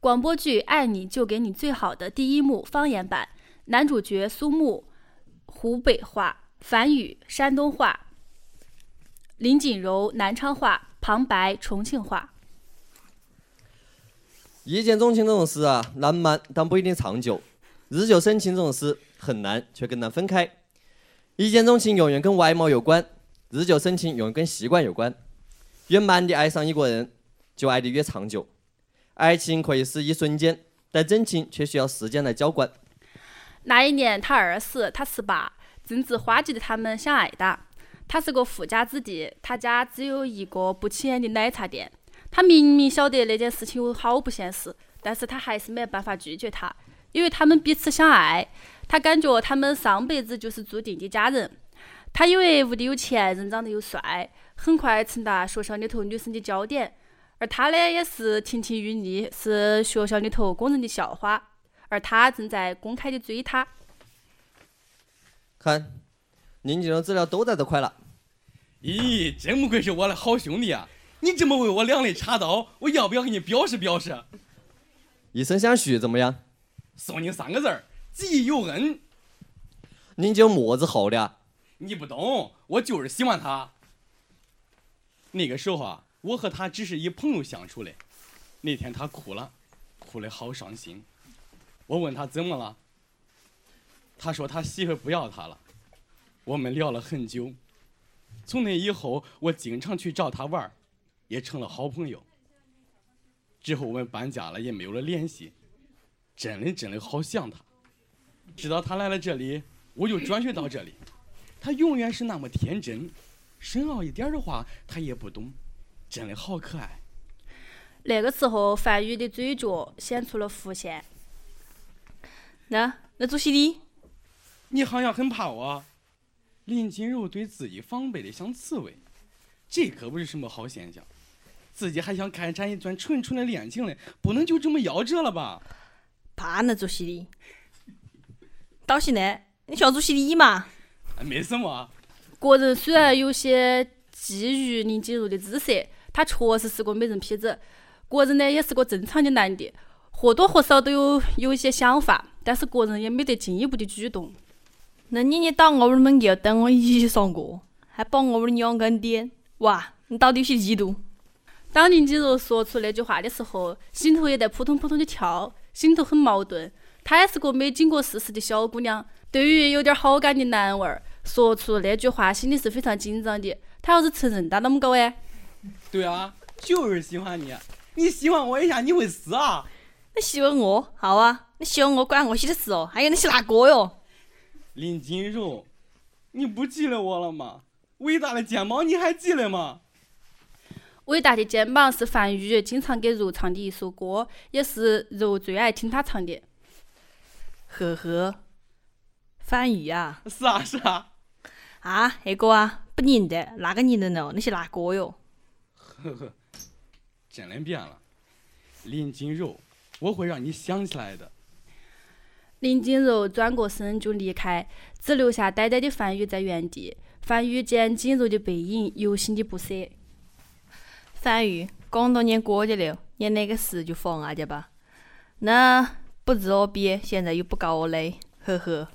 广播剧《爱你就给你最好的》第一幕方言版，男主角苏木，湖北话，樊宇山东话，林锦柔南昌话，旁白重庆话。一见钟情这种事啊，浪漫但不一定长久；日久生情这种事很难，却更难分开。一见钟情永远跟外貌有关，日久生情永远跟习惯有关。越慢的爱上一个人，就爱得越长久。爱情可以是一瞬间，但真情却需要时间来浇灌。那一年他二十，他十八，正值花季的他们相爱哒。他是个富家子弟，他家只有一个不起眼的奶茶店。他明明晓得那件事情好不现实，但是他还是没办法拒绝他，因为他们彼此相爱。他感觉他们上辈子就是注定的家人。他以为屋里有钱，人长得又帅，很快成达学校里头女生的焦点。而他呢，也是亭亭玉立，是学校里头公认的校花，而他正在公开的追她。看，宁静的资料都在这块了。咦，真不愧是我的好兄弟啊！你这么为我两肋插刀，我要不要给你表示表示？以身相许怎么样？送你三个字儿：记忆犹恩。宁静么子好的？你不懂，我就是喜欢他。那个时候啊。我和他只是以朋友相处的，那天他哭了，哭得好伤心。我问他怎么了，他说他媳妇不要他了。我们聊了很久，从那以后我经常去找他玩，也成了好朋友。之后我们搬家了，也没有了联系。真的真的好想他。知道他来了这里，我就转学到这里。他永远是那么天真，深奥一点的话他也不懂。真的好可爱。那个时候，范宇的嘴角显出了弧线。那那主席你，你好像很怕我。林锦柔对自己防备的像刺猬，这可不是什么好现象。自己还想开展一段纯纯的恋情嘞，不能就这么夭折了吧？怕那主席的。到现在，你像主席的嘛？没什么。个人虽然有些觊觎林静茹的姿色。他确实是个美人坯子，个人呢也是个正常的男的，或多或少都有有一些想法，但是个人也没得进一步的举动。那你你到我屋门口等我一起上课，还把我屋的两根点，哇，你到底有些嫉妒？当林静茹说出那句话的时候，心头也在扑通扑通的跳，心头很矛盾。她也是个没经过世事的小姑娘，对于有点好感的男娃儿，说出那句话，心里是非常紧张的。他要是承认，那啷么搞哎？对啊，就是喜欢你。你喜欢我一下，你会死啊？你喜欢我，好啊。你喜欢我关我些的事哦。还有那些哪个哟？林金柔，你不记得我了吗？伟大的肩膀你还记得吗？伟大的肩膀是范宇经常给柔唱的一首歌，也是柔最爱听他唱的。呵呵，范宇啊？是啊是啊。啊，那个啊，不认得，哪个认得呢？你是哪个哟？呵呵，真的变了，林金柔，我会让你想起来的。林金柔转过身就离开，只留下呆呆的范宇在原地。范宇见金柔的背影，忧心的不舍。范宇，这多年过去了，你那个事就放下去吧。那不治而别，现在又不告我累，呵呵。